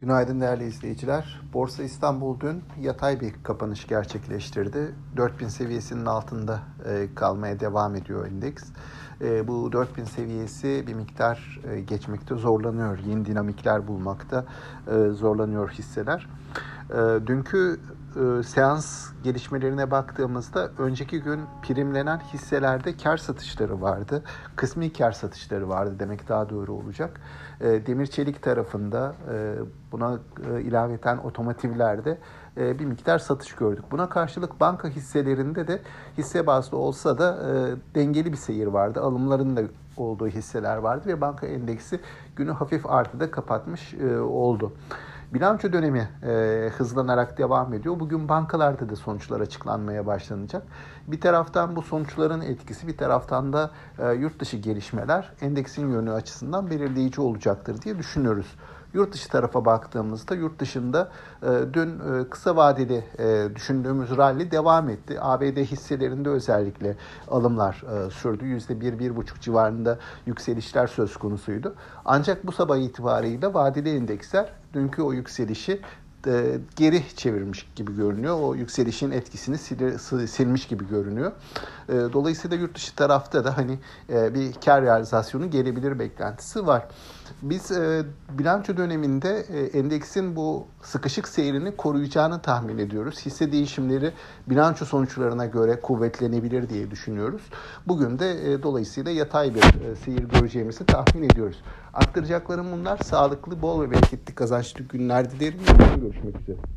Günaydın değerli izleyiciler. Borsa İstanbul dün yatay bir kapanış gerçekleştirdi. 4000 seviyesinin altında e, kalmaya devam ediyor endeks. E, bu 4000 seviyesi bir miktar e, geçmekte zorlanıyor. Yeni dinamikler bulmakta zorlanıyor hisseler. Dünkü seans gelişmelerine baktığımızda önceki gün primlenen hisselerde kar satışları vardı. Kısmi kar satışları vardı demek daha doğru olacak. Demir çelik tarafında buna ilaveten otomotivlerde bir miktar satış gördük. Buna karşılık banka hisselerinde de hisse bazlı olsa da dengeli bir seyir vardı. Alımların da olduğu hisseler vardı ve banka endeksi günü hafif artıda kapatmış oldu. Bilanço dönemi e, hızlanarak devam ediyor. Bugün bankalarda da sonuçlar açıklanmaya başlanacak. Bir taraftan bu sonuçların etkisi, bir taraftan da e, yurt dışı gelişmeler endeksin yönü açısından belirleyici olacaktır diye düşünüyoruz. Yurt dışı tarafa baktığımızda yurt dışında e, dün e, kısa vadeli e, düşündüğümüz rally devam etti. ABD hisselerinde özellikle alımlar sürdü. %1-1,5 civarında yükselişler söz konusuydu. Ancak bu sabah itibariyle vadeli endeksler dünkü o yükselişi geri çevirmiş gibi görünüyor. O yükselişin etkisini silmiş gibi görünüyor. Dolayısıyla yurt dışı tarafta da hani bir kar realizasyonu gelebilir beklentisi var. Biz bilanço döneminde endeksin bu sıkışık seyrini koruyacağını tahmin ediyoruz. Hisse değişimleri bilanço sonuçlarına göre kuvvetlenebilir diye düşünüyoruz. Bugün de dolayısıyla yatay bir seyir göreceğimizi tahmin ediyoruz. Aktaracaklarım bunlar. Sağlıklı, bol ve bereketli kazançlı günler dilerim. Görüşmek üzere.